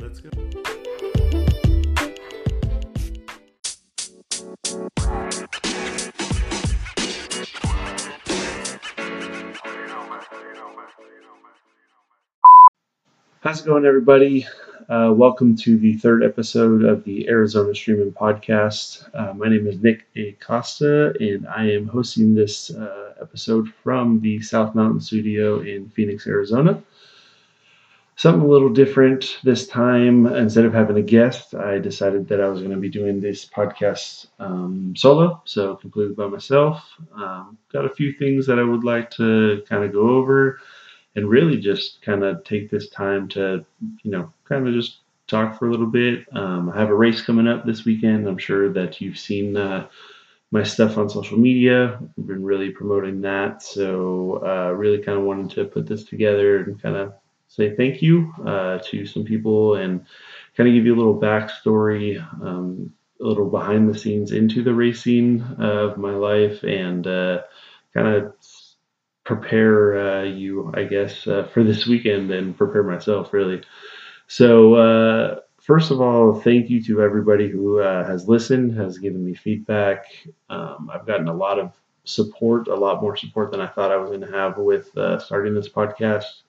Let's go. How's it going, everybody? Uh, welcome to the third episode of the Arizona Streaming Podcast. Uh, my name is Nick Acosta, and I am hosting this uh, episode from the South Mountain Studio in Phoenix, Arizona. Something a little different this time. Instead of having a guest, I decided that I was going to be doing this podcast um, solo, so completely by myself. Um, got a few things that I would like to kind of go over and really just kind of take this time to, you know, kind of just talk for a little bit. Um, I have a race coming up this weekend. I'm sure that you've seen uh, my stuff on social media. I've been really promoting that. So, uh, really kind of wanted to put this together and kind of say thank you uh, to some people and kind of give you a little backstory, um, a little behind the scenes into the racing of my life and uh, kind of prepare uh, you, I guess, uh, for this weekend and prepare myself really. So, uh, first of all, thank you to everybody who uh, has listened, has given me feedback. Um, I've gotten a lot of support, a lot more support than I thought I was going to have with starting this podcast.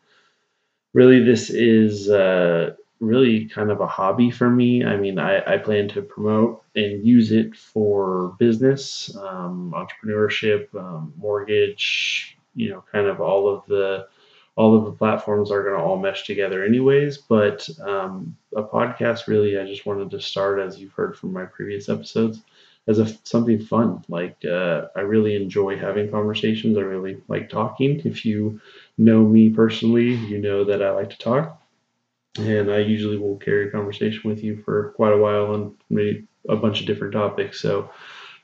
Really, this is uh, really kind of a hobby for me. I mean, I, I plan to promote and use it for business, um, entrepreneurship, um, mortgage, you know, kind of all of the all of the platforms are going to all mesh together anyways. But um, a podcast, really, I just wanted to start, as you've heard from my previous episodes, as a something fun. Like uh, I really enjoy having conversations. I really like talking. If you know me personally, you know that I like to talk, and I usually will carry a conversation with you for quite a while on maybe a bunch of different topics. So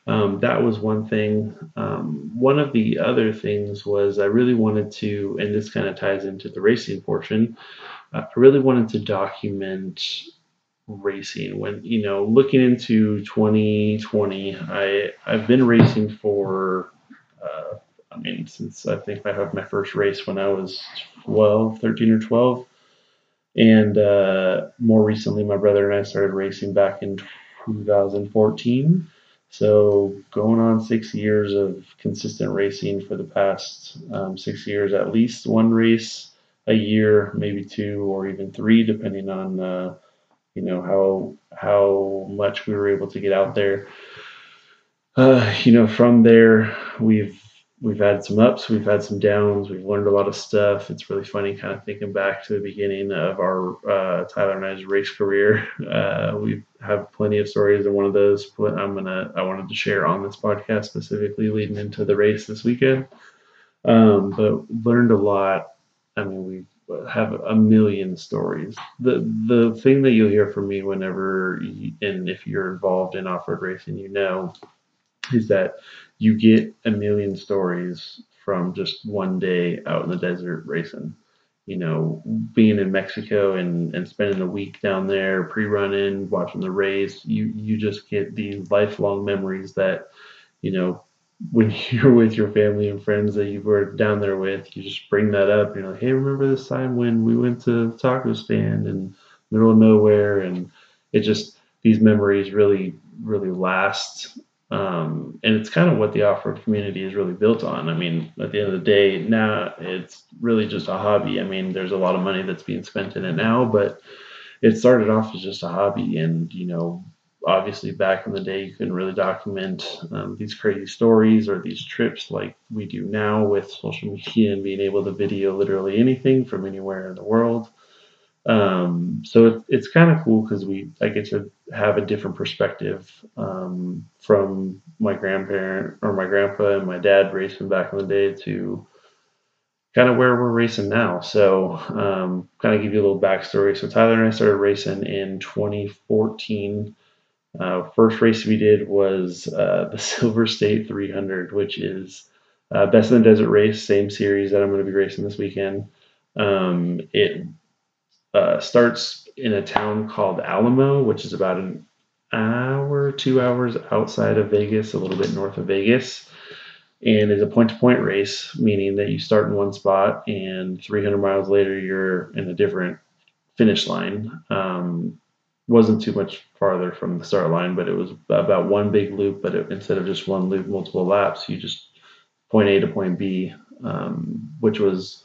um, that was one thing. Um, one of the other things was I really wanted to, and this kind of ties into the racing portion. Uh, I really wanted to document racing. When you know looking into 2020 i i've been racing for uh, i mean since i think i had my first race when i was 12 13 or 12 and uh, more recently my brother and i started racing back in 2014 so going on six years of consistent racing for the past um, six years, at least one race a year, maybe two or even three, depending on uh, you know how how much we were able to get out there. Uh, you know, from there we've we've had some ups, we've had some downs, we've learned a lot of stuff. It's really funny kind of thinking back to the beginning of our uh, Tyler and I's race career. Uh, we have plenty of stories, and one of those I'm gonna I wanted to share on this podcast specifically leading into the race this weekend. Um, but learned a lot. I mean, we have a million stories. The the thing that you'll hear from me whenever, you, and if you're involved in off road racing, you know, is that you get a million stories from just one day out in the desert racing. You know, being in Mexico and, and spending a week down there pre-running, watching the race, you you just get these lifelong memories that, you know, when you're with your family and friends that you were down there with, you just bring that up. You're like, hey, remember this time when we went to taco stand in middle of nowhere, and it just these memories really really last um, and it's kind of what the off-road community is really built on. I mean, at the end of the day, now it's really just a hobby. I mean, there's a lot of money that's being spent in it now, but it started off as just a hobby. And you know, obviously back in the day, you couldn't really document um, these crazy stories or these trips like we do now with social media and being able to video literally anything from anywhere in the world. Um, so it, it's kind of cool because we I get to have a different perspective um, from my grandparent or my grandpa and my dad racing back in the day to kind of where we're racing now. So um, kind of give you a little backstory. So Tyler and I started racing in 2014. Uh, first race we did was uh, the Silver State 300, which is uh, best in the desert race, same series that I'm going to be racing this weekend. Um, it uh, starts in a town called Alamo, which is about an hour, two hours outside of Vegas, a little bit north of Vegas, and is a point to point race, meaning that you start in one spot and 300 miles later you're in a different finish line. Um, wasn't too much farther from the start line, but it was about one big loop. But it, instead of just one loop, multiple laps, you just point A to point B, um, which was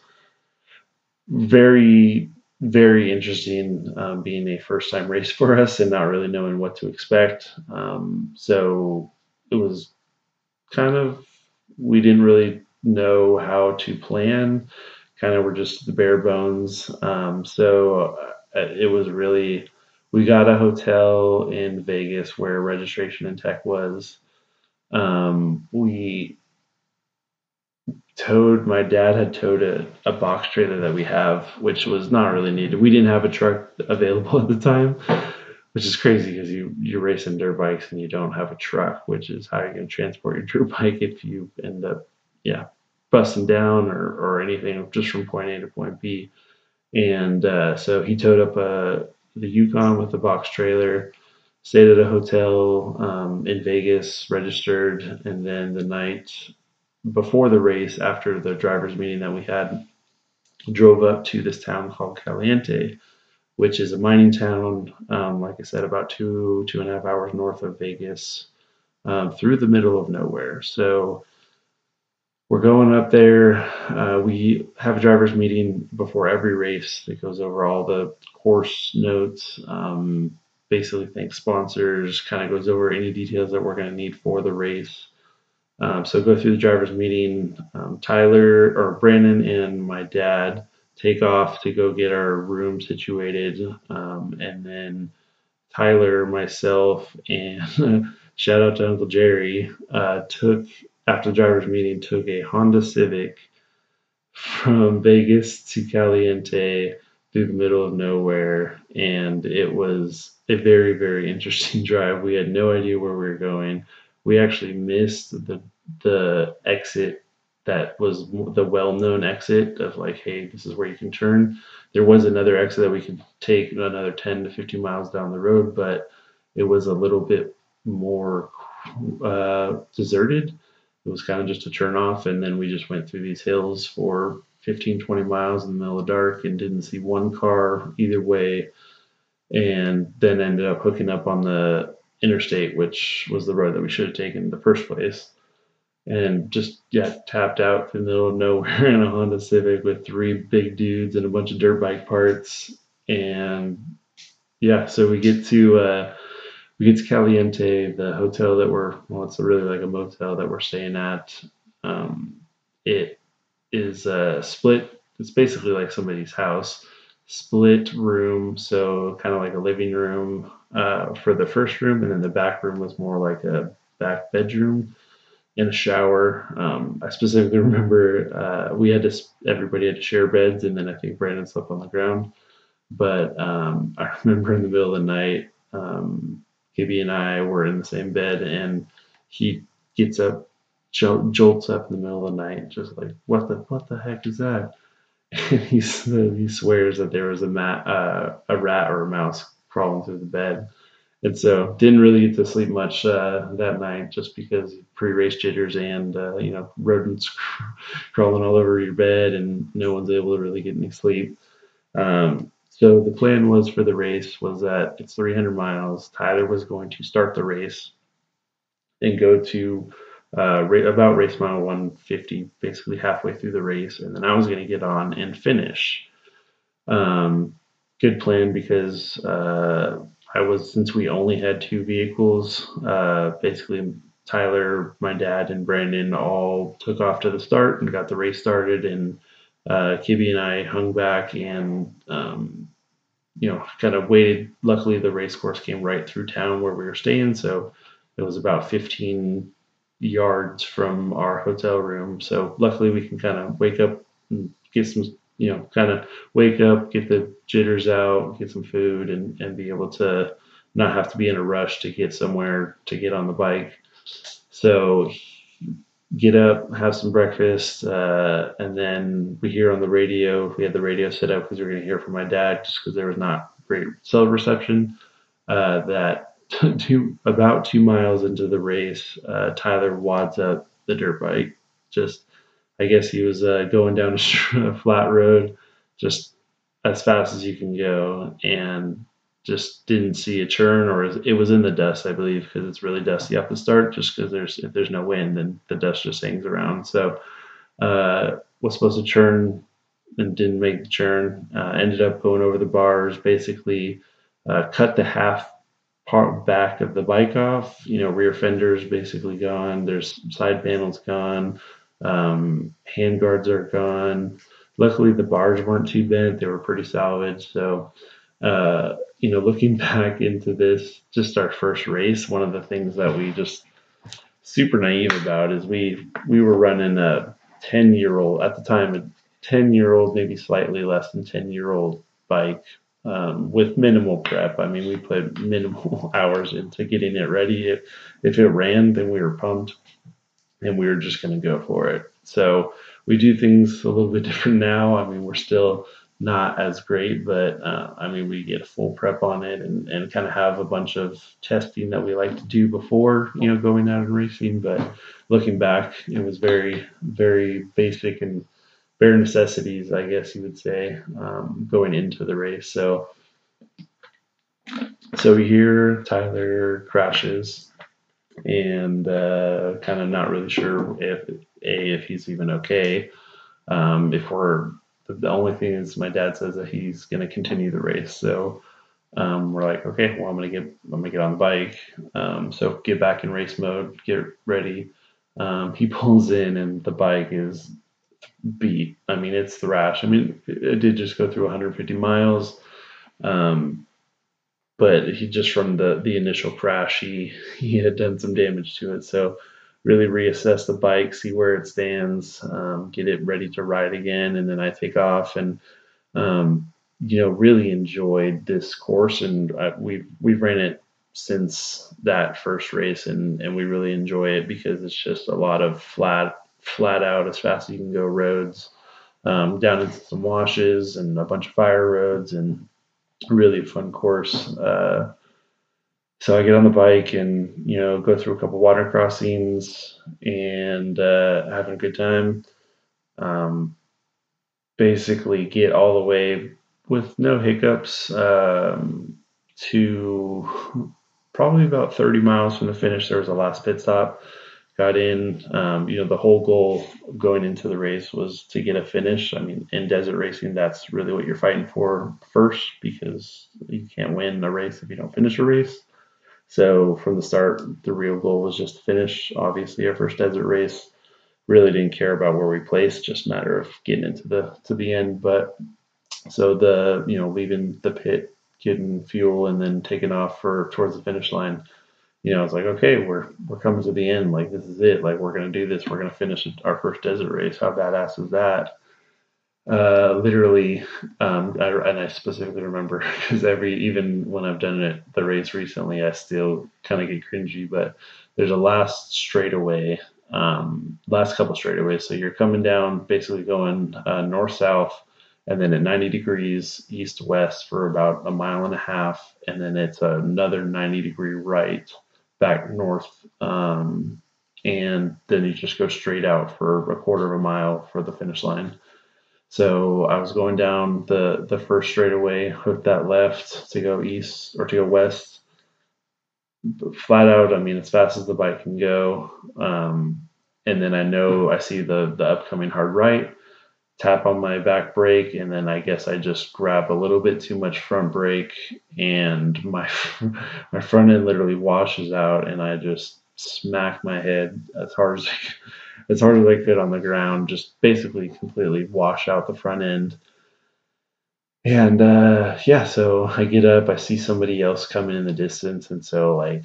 very very interesting um, being a first time race for us and not really knowing what to expect. Um, so it was kind of, we didn't really know how to plan, kind of were just the bare bones. Um, so uh, it was really, we got a hotel in Vegas where registration and tech was. Um, we towed my dad had towed a, a box trailer that we have which was not really needed we didn't have a truck available at the time which is crazy because you you're racing dirt bikes and you don't have a truck which is how you're going to transport your dirt bike if you end up yeah busting down or, or anything just from point a to point b and uh, so he towed up a, the yukon with the box trailer stayed at a hotel um, in vegas registered and then the night before the race, after the drivers' meeting that we had, drove up to this town called Caliente, which is a mining town, um, like I said, about two, two and a half hours north of Vegas, um, through the middle of nowhere. So we're going up there. Uh, we have a drivers' meeting before every race that goes over all the course notes, um, basically thanks sponsors, kind of goes over any details that we're going to need for the race. Um, so go through the driver's meeting. Um, Tyler or Brandon and my dad take off to go get our room situated, um, and then Tyler, myself, and shout out to Uncle Jerry uh, took after the driver's meeting took a Honda Civic from Vegas to Caliente through the middle of nowhere, and it was a very very interesting drive. We had no idea where we were going. We actually missed the the exit that was the well-known exit of like hey this is where you can turn. There was another exit that we could take another 10 to 15 miles down the road but it was a little bit more uh, deserted it was kind of just a turn off and then we just went through these hills for 15 20 miles in the middle of the dark and didn't see one car either way and then ended up hooking up on the interstate, which was the road that we should have taken in the first place. And just yeah, tapped out in the middle of nowhere in a Honda Civic with three big dudes and a bunch of dirt bike parts. And yeah, so we get to uh, we get to Caliente, the hotel that we're well, it's really like a motel that we're staying at. Um, it is split. It's basically like somebody's house, split room, so kind of like a living room, uh, for the first room, and then the back room was more like a back bedroom and a shower. Um, I specifically remember uh, we had to everybody had to share beds, and then I think Brandon slept on the ground. But um, I remember in the middle of the night, um, Gibby and I were in the same bed, and he gets up, jolts up in the middle of the night, just like what the what the heck is that? And he he swears that there was a mat, uh, a rat or a mouse crawling through the bed. And so didn't really get to sleep much uh, that night just because pre-race jitters and uh, you know rodents crawling all over your bed and no one's able to really get any sleep. Um, so the plan was for the race was that it's 300 miles. Tyler was going to start the race and go to uh, about race mile 150, basically halfway through the race, and then I was going to get on and finish. Um, good plan because uh, I was since we only had two vehicles. Uh, basically, Tyler, my dad, and Brandon all took off to the start and got the race started, and uh, Kibby and I hung back and um, you know kind of waited. Luckily, the race course came right through town where we were staying, so it was about 15 yards from our hotel room. So luckily, we can kind of wake up and get some you know, kind of wake up, get the jitters out, get some food, and, and be able to not have to be in a rush to get somewhere to get on the bike. So get up, have some breakfast, uh, and then we hear on the radio. We had the radio set up because we are going to hear from my dad, just because there was not great cell reception. Uh, that two about two miles into the race, uh, Tyler wads up the dirt bike, just I guess he was uh, going down a flat road, just as fast as you can go and just didn't see a churn or it was in the dust, I believe, because it's really dusty off the start. Just because there's if there's no wind, then the dust just hangs around. So uh, was supposed to churn and didn't make the churn. Uh, ended up going over the bars, basically uh, cut the half part back of the bike off. You know, rear fenders basically gone. There's side panels gone. Um, hand guards are gone. Luckily, the bars weren't too bent; they were pretty salvaged. So uh, you know, looking back into this, just our first race, one of the things that we just super naive about is we we were running a 10 year old at the time a 10 year old maybe slightly less than 10 year old bike um, with minimal prep. I mean we put minimal hours into getting it ready. If, if it ran then we were pumped and we were just going to go for it. So we do things a little bit different now. I mean we're still not as great, but uh, I mean, we get a full prep on it and, and kind of have a bunch of testing that we like to do before, you know, going out and racing. But looking back, it was very, very basic and bare necessities, I guess you would say, um, going into the race. So, so here Tyler crashes and uh, kind of not really sure if a if he's even okay. Um, if we're the only thing is my dad says that he's going to continue the race. So um, we're like, okay, well, I'm going to get, I'm going to get on the bike. Um, so get back in race mode, get ready. Um, he pulls in and the bike is beat. I mean, it's thrash. I mean, it did just go through 150 miles. Um, but he just from the, the initial crash, he, he had done some damage to it. So really reassess the bike, see where it stands, um, get it ready to ride again, and then I take off and um, you know really enjoyed this course, and I, we've we've ran it since that first race, and and we really enjoy it because it's just a lot of flat flat out as fast as you can go roads. Um, down into some washes and a bunch of fire roads and really fun course. Uh, so I get on the bike and you know go through a couple water crossings and uh, having a good time. Um, basically, get all the way with no hiccups um, to probably about 30 miles from the finish. There was a last pit stop. Got in. Um, you know, the whole goal going into the race was to get a finish. I mean, in desert racing, that's really what you're fighting for first because you can't win a race if you don't finish a race. So from the start, the real goal was just to finish. Obviously, our first desert race. Really didn't care about where we placed, just matter of getting into the to the end. But so the you know leaving the pit, getting fuel, and then taking off for towards the finish line. You know, it's like okay, we're we're coming to the end. Like this is it. Like we're gonna do this. We're gonna finish our first desert race. How badass is that? Uh, literally, um, I, and I specifically remember because every even when I've done it the race recently, I still kind of get cringy. But there's a last straightaway, um, last couple straightaways. So you're coming down, basically going uh, north south, and then at 90 degrees east west for about a mile and a half, and then it's another 90 degree right back north. Um, and then you just go straight out for a quarter of a mile for the finish line. So I was going down the the first straightaway, hooked that left to go east or to go west, flat out. I mean, as fast as the bike can go. Um, and then I know I see the the upcoming hard right, tap on my back brake, and then I guess I just grab a little bit too much front brake, and my my front end literally washes out, and I just smack my head as hard as as hard as I could on the ground, just basically completely wash out the front end. And uh, yeah, so I get up, I see somebody else coming in the distance, and so like,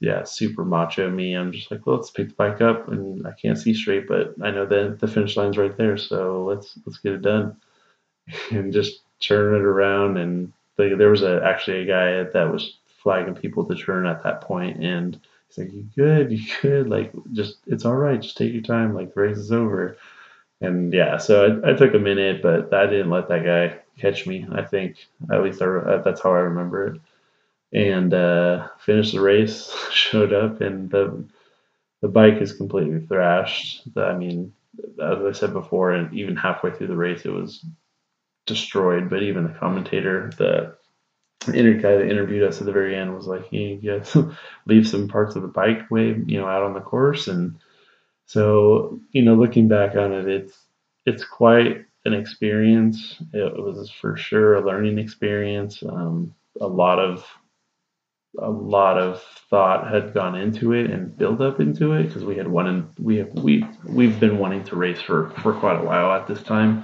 yeah, super macho me. I'm just like, well, let's pick the bike up, and I can't see straight, but I know that the finish line's right there, so let's let's get it done, and just turn it around. And there was a actually a guy that was flagging people to turn at that point, and He's like, you good, you good, like just it's all right, just take your time, like the race is over. And yeah, so I, I took a minute, but I didn't let that guy catch me. I think at least I, that's how I remember it. And uh, finished the race, showed up, and the the bike is completely thrashed. I mean, as I said before, and even halfway through the race, it was destroyed. But even the commentator, the inter guy that interviewed us at the very end was like, "Hey, you leave some parts of the bike way, you know, out on the course." And so, you know, looking back on it, it's it's quite an experience. It was for sure a learning experience. Um, a lot of a lot of thought had gone into it and build up into it because we had wanted we have we we've been wanting to race for for quite a while at this time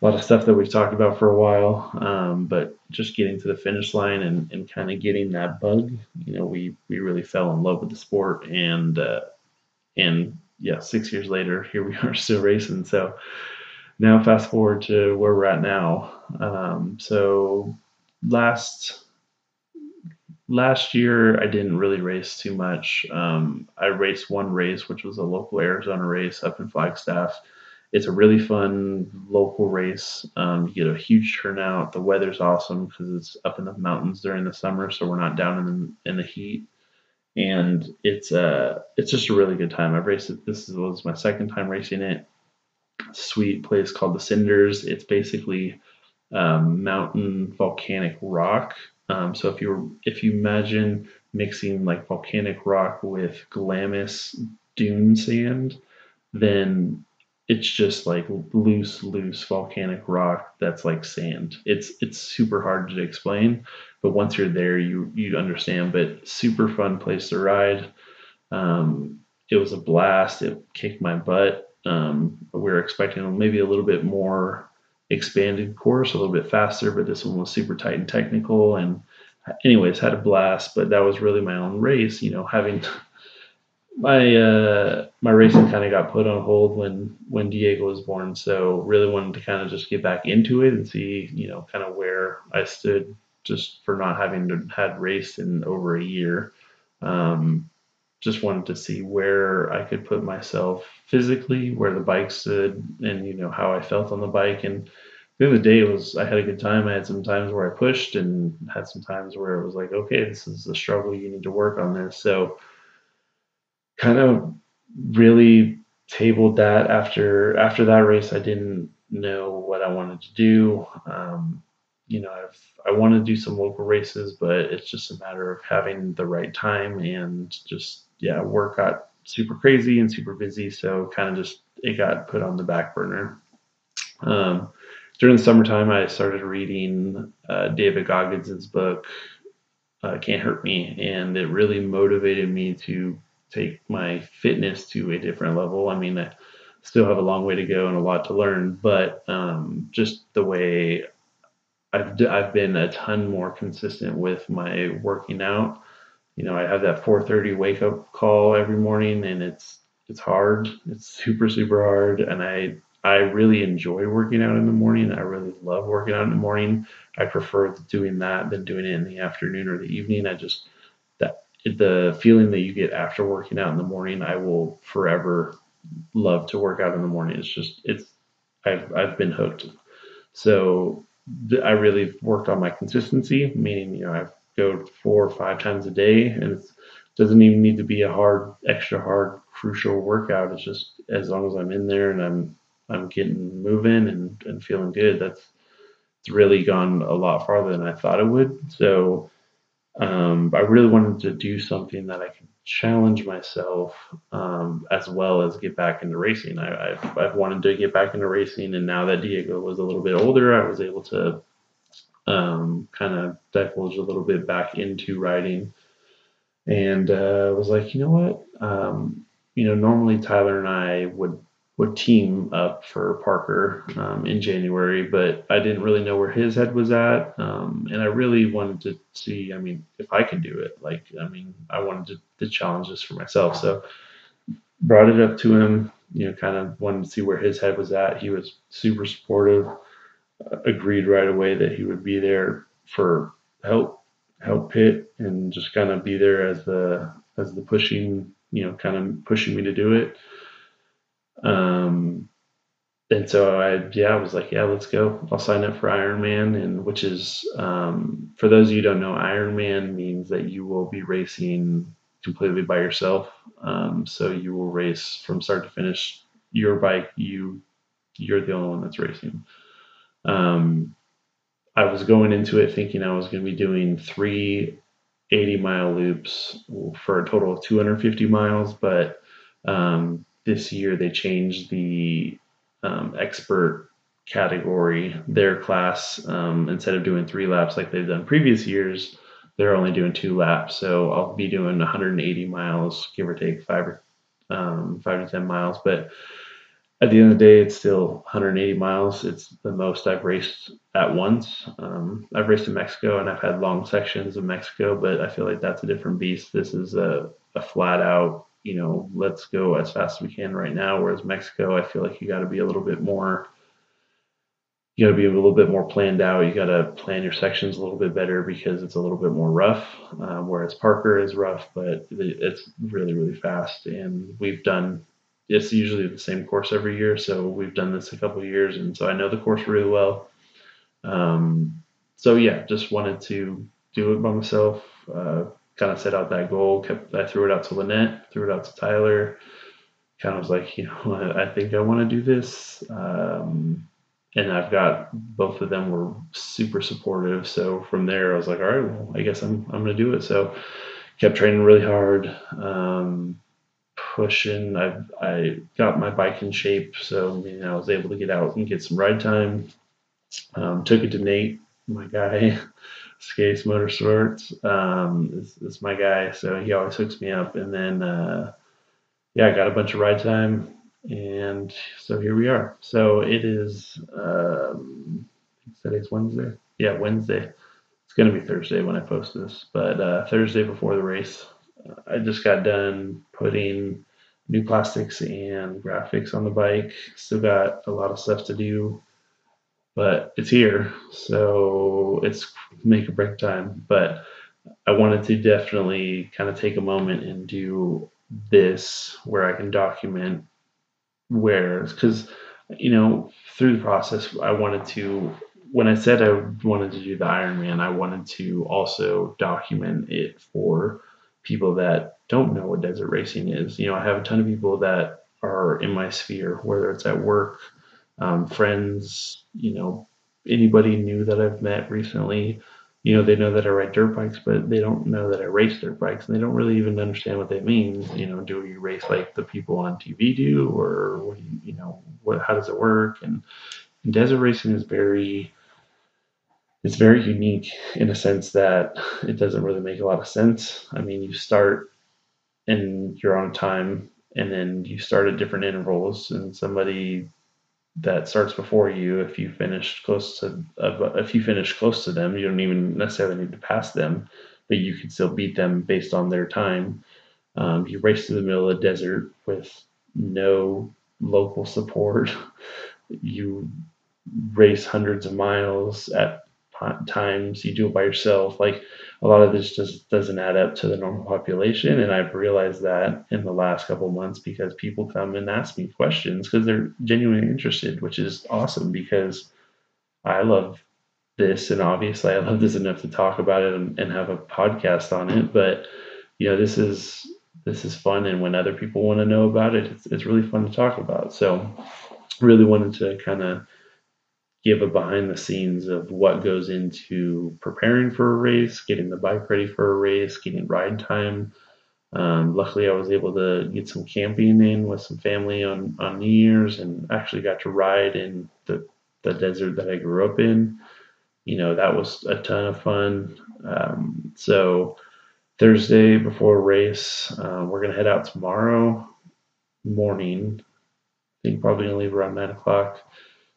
a lot of stuff that we've talked about for a while um, but just getting to the finish line and, and kind of getting that bug you know we we really fell in love with the sport and uh, and yeah six years later here we are still racing so now fast forward to where we're at now um, so last last year I didn't really race too much. Um, I raced one race, which was a local Arizona race up in Flagstaff. It's a really fun local race. Um, you get a huge turnout. The weather's awesome because it's up in the mountains during the summer, so we're not down in the, in the heat. And it's uh it's just a really good time. I've raced it. This was my second time racing it. Sweet place called the Cinders. It's basically um, mountain volcanic rock um, so if you if you imagine mixing like volcanic rock with Glamis dune sand, then it's just like loose, loose volcanic rock that's like sand. It's it's super hard to explain, but once you're there, you you understand. But super fun place to ride. Um, it was a blast. It kicked my butt. Um, we were expecting maybe a little bit more expanded course, a little bit faster, but this one was super tight and technical. And anyways, had a blast. But that was really my own race. You know, having my uh, my racing kind of got put on hold when when Diego was born. So really wanted to kind of just get back into it and see, you know, kind of where I stood just for not having had raced in over a year. Um, just wanted to see where I could put myself physically, where the bike stood, and you know how I felt on the bike. And the end of the day, was I had a good time. I had some times where I pushed, and had some times where it was like, okay, this is a struggle. You need to work on this. So, kind of really tabled that after after that race. I didn't know what I wanted to do. Um, you know, I've I want to do some local races, but it's just a matter of having the right time and just yeah, work got super crazy and super busy, so kind of just it got put on the back burner. Um, during the summertime, I started reading uh, David Goggins' book, uh, Can't Hurt Me, and it really motivated me to take my fitness to a different level. I mean, I still have a long way to go and a lot to learn, but um, just the way I've, I've been a ton more consistent with my working out you know, I have that 4:30 wake up call every morning, and it's it's hard. It's super super hard, and I I really enjoy working out in the morning. I really love working out in the morning. I prefer doing that than doing it in the afternoon or the evening. I just the feeling that you get after working out in the morning, I will forever love to work out in the morning. It's just it's I've I've been hooked. So I really worked on my consistency, meaning you know I've go four or five times a day, and it doesn't even need to be a hard, extra hard, crucial workout. It's just as long as I'm in there and I'm I'm getting moving and, and feeling good. That's it's really gone a lot farther than I thought it would. So um, I really wanted to do something that I could challenge myself um, as well as get back into racing. I, have I've wanted to get back into racing, and now that Diego was a little bit older, I was able to um, kind of divulge a little bit back into writing. And uh, was like, you know what? Um, you know, normally Tyler and I would would team up for Parker um, in January, but I didn't really know where his head was at, um, and I really wanted to see. I mean, if I could do it, like, I mean, I wanted to, challenge this for myself. So brought it up to him. You know, kind of wanted to see where his head was at. He was super supportive agreed right away that he would be there for help help pit and just kind of be there as the as the pushing you know kind of pushing me to do it um and so I yeah I was like yeah let's go. I'll sign up for Ironman and which is um, for those of you who don't know Ironman means that you will be racing completely by yourself. Um, so you will race from start to finish. Your bike you you're the only one that's racing. Um, I was going into it thinking I was going to be doing three 80 mile loops for a total of 250 miles, but um, this year they changed the um, expert category, their class, um, instead of doing three laps like they've done previous years, they're only doing two laps. So I'll be doing 180 miles, give or take five or um, five to 10 miles. But at the end of the day, it's still 180 miles. It's the most I've raced at once. Um, I've raced in Mexico and I've had long sections of Mexico, but I feel like that's a different beast. This is a, a flat out, you know, let's go as fast as we can right now. Whereas Mexico, I feel like you got to be a little bit more you got to be a little bit more planned out. You got to plan your sections a little bit better because it's a little bit more rough. Um, whereas Parker is rough, but it's really really fast. And we've done it's usually the same course every year, so we've done this a couple years, and so I know the course really well. Um, so yeah, just wanted to do it by myself. Uh, kind of set out that goal. Kept I threw it out to Lynette, threw it out to Tyler. Kind of was like, you know, I think I want to do this. Um, and I've got both of them were super supportive. So from there, I was like, all right, well, I guess I'm I'm gonna do it. So kept training really hard, um, pushing. I I got my bike in shape, so I, mean, I was able to get out and get some ride time. Um, took it to Nate, my guy, Skates Motorsports. Um, is, is my guy, so he always hooks me up. And then uh, yeah, I got a bunch of ride time and so here we are. So it is, um, today's Wednesday. Yeah, Wednesday. It's to be Thursday when I post this, but uh, Thursday before the race, I just got done putting new plastics and graphics on the bike. Still got a lot of stuff to do, but it's here. So it's make or break time. But I wanted to definitely kind of take a moment and do this where I can document wears because you know through the process I wanted to when I said I wanted to do the Ironman I wanted to also document it for people that don't know what desert racing is you know I have a ton of people that are in my sphere whether it's at work um, friends you know anybody new that I've met recently you know, they know that I ride dirt bikes, but they don't know that I race dirt bikes, and they don't really even understand what that means. You know, do you race like the people on TV do, or you, you know, what, how does it work? And, and desert racing is very, it's very unique in a sense that it doesn't really make a lot of sense. I mean, you start and you're on time, and then you start at different intervals, and somebody that starts before you if you finish close to if you finish close to them you don't even necessarily need to pass them but you can still beat them based on their time. Um, you race to the middle of the desert with no local support. You race hundreds of miles at times you do it by yourself like a lot of this just doesn't add up to the normal population. And i've realized that in the last couple months because people come and ask me questions because they're genuinely interested which is awesome because i love this and obviously i love this enough to talk about it and, and have a podcast on it. But you know this is this is fun and when other people want to know about it it's, it's really fun to talk about. So really wanted to kind of give a behind the scenes of what goes into preparing for a race, getting the bike ready for a race, getting ride time. Um, luckily, I was able to get some camping in with some family on, on New Year's and actually got to ride in the, the desert that I grew up in. You know, that was a ton of fun. Um, so, Thursday before race, uh, we're going to head out tomorrow morning. I think probably going to leave around 9 o'clock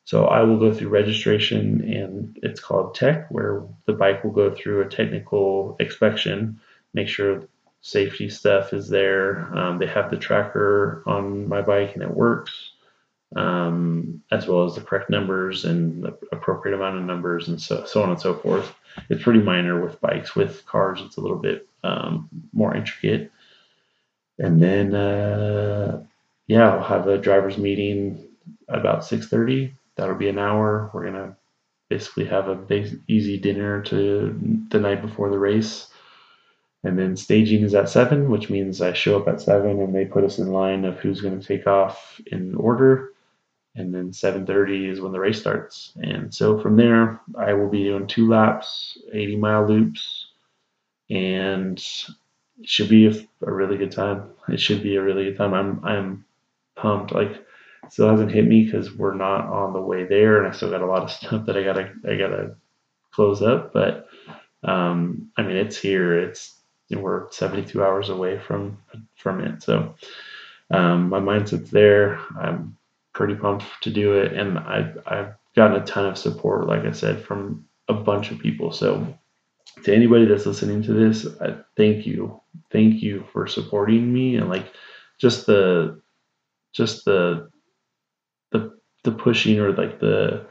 so I will go through registration and it's called tech, where the bike will go through a technical inspection, make sure safety stuff is there. Um, they have the tracker on my bike and it works, um, as well as the correct numbers and the appropriate amount of numbers and so, so on and so forth. It's pretty minor with bikes. With cars, it's a little bit um, more intricate. And then, uh, yeah, I'll have a driver's meeting about 6:30 that'll be an hour. We're gonna basically have a base, easy dinner to the night before the race. And then staging is at seven, which means I show up at seven and they put us in line of who's going to take off in order. and then 7:30 is when the race starts. And so from there, I will be doing two laps, 80 mile loops, and it should be a, a really good time. It should be a really good time. I'm I'm pumped. Like still hasn't hit me because we're not on the way there, and I still got a lot of stuff that I gotta I gotta close up. But um, I mean, it's here. It's we're 72 hours away from from it. So um, my mindset's there. I'm pretty pumped to do it, and I've I've gotten a ton of support, like I said, from a bunch of people. So to anybody that's listening to this, I thank you, thank you for supporting me and like just the just the the pushing or like the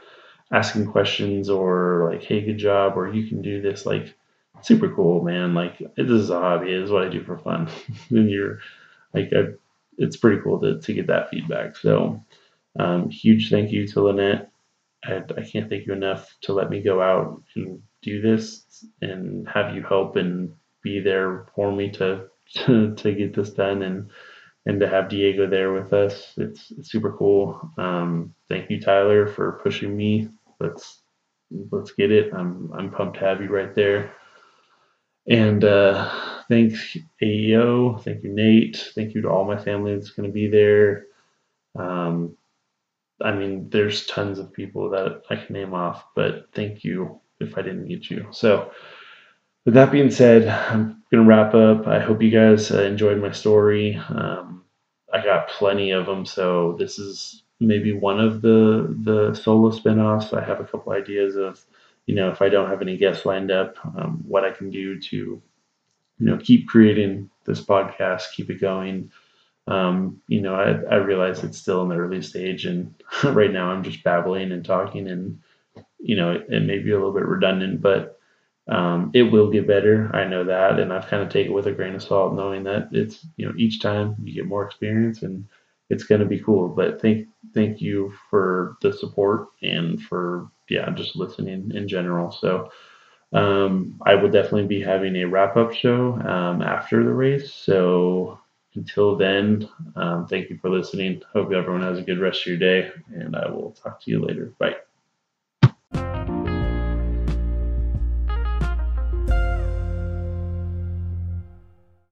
asking questions or like hey good job or you can do this like super cool man. Like this is a hobby. It is what i do for fun. And you're like I, it's pretty cool to, to get that feedback. So um, huge thank you to lynette. I, I can't thank you enough to let me go out and do this and have you help and be there for me to to, to get this done and and to have Diego there with us. It's, it's super cool. Um, thank you, Tyler, for pushing me. Let's let's get it. I'm I'm pumped to have you right there. And uh, thanks AEO. Thank you, Nate. Thank you to all my family that's going to be there. Um, I mean, there's tons of people that I can name off, but thank you if I didn't get you. So, with that being said, I'm going to wrap up. I hope you guys uh, enjoyed my story. Um, I got plenty of them, so this is maybe one of the the solo spinoffs. I have a couple ideas of, you know, if I don't have any guests lined up, um, what I can do to, you know, keep creating this podcast, keep it going. Um, you know, I, I realize it's still in the early stage, and right now I'm just babbling and talking, and you know, it, it may be a little bit redundant, but um, it will get better. I know that, and I've kind of taken it with a grain of salt, knowing that it's you know each time you get more experience and it's going to be cool. But thank thank you for the support and for yeah just listening in general. So um, I will definitely be having a wrap up show um, after the race. So until then, um, thank you for listening. Hope everyone has a good rest of your day, and I will talk to you later. Bye.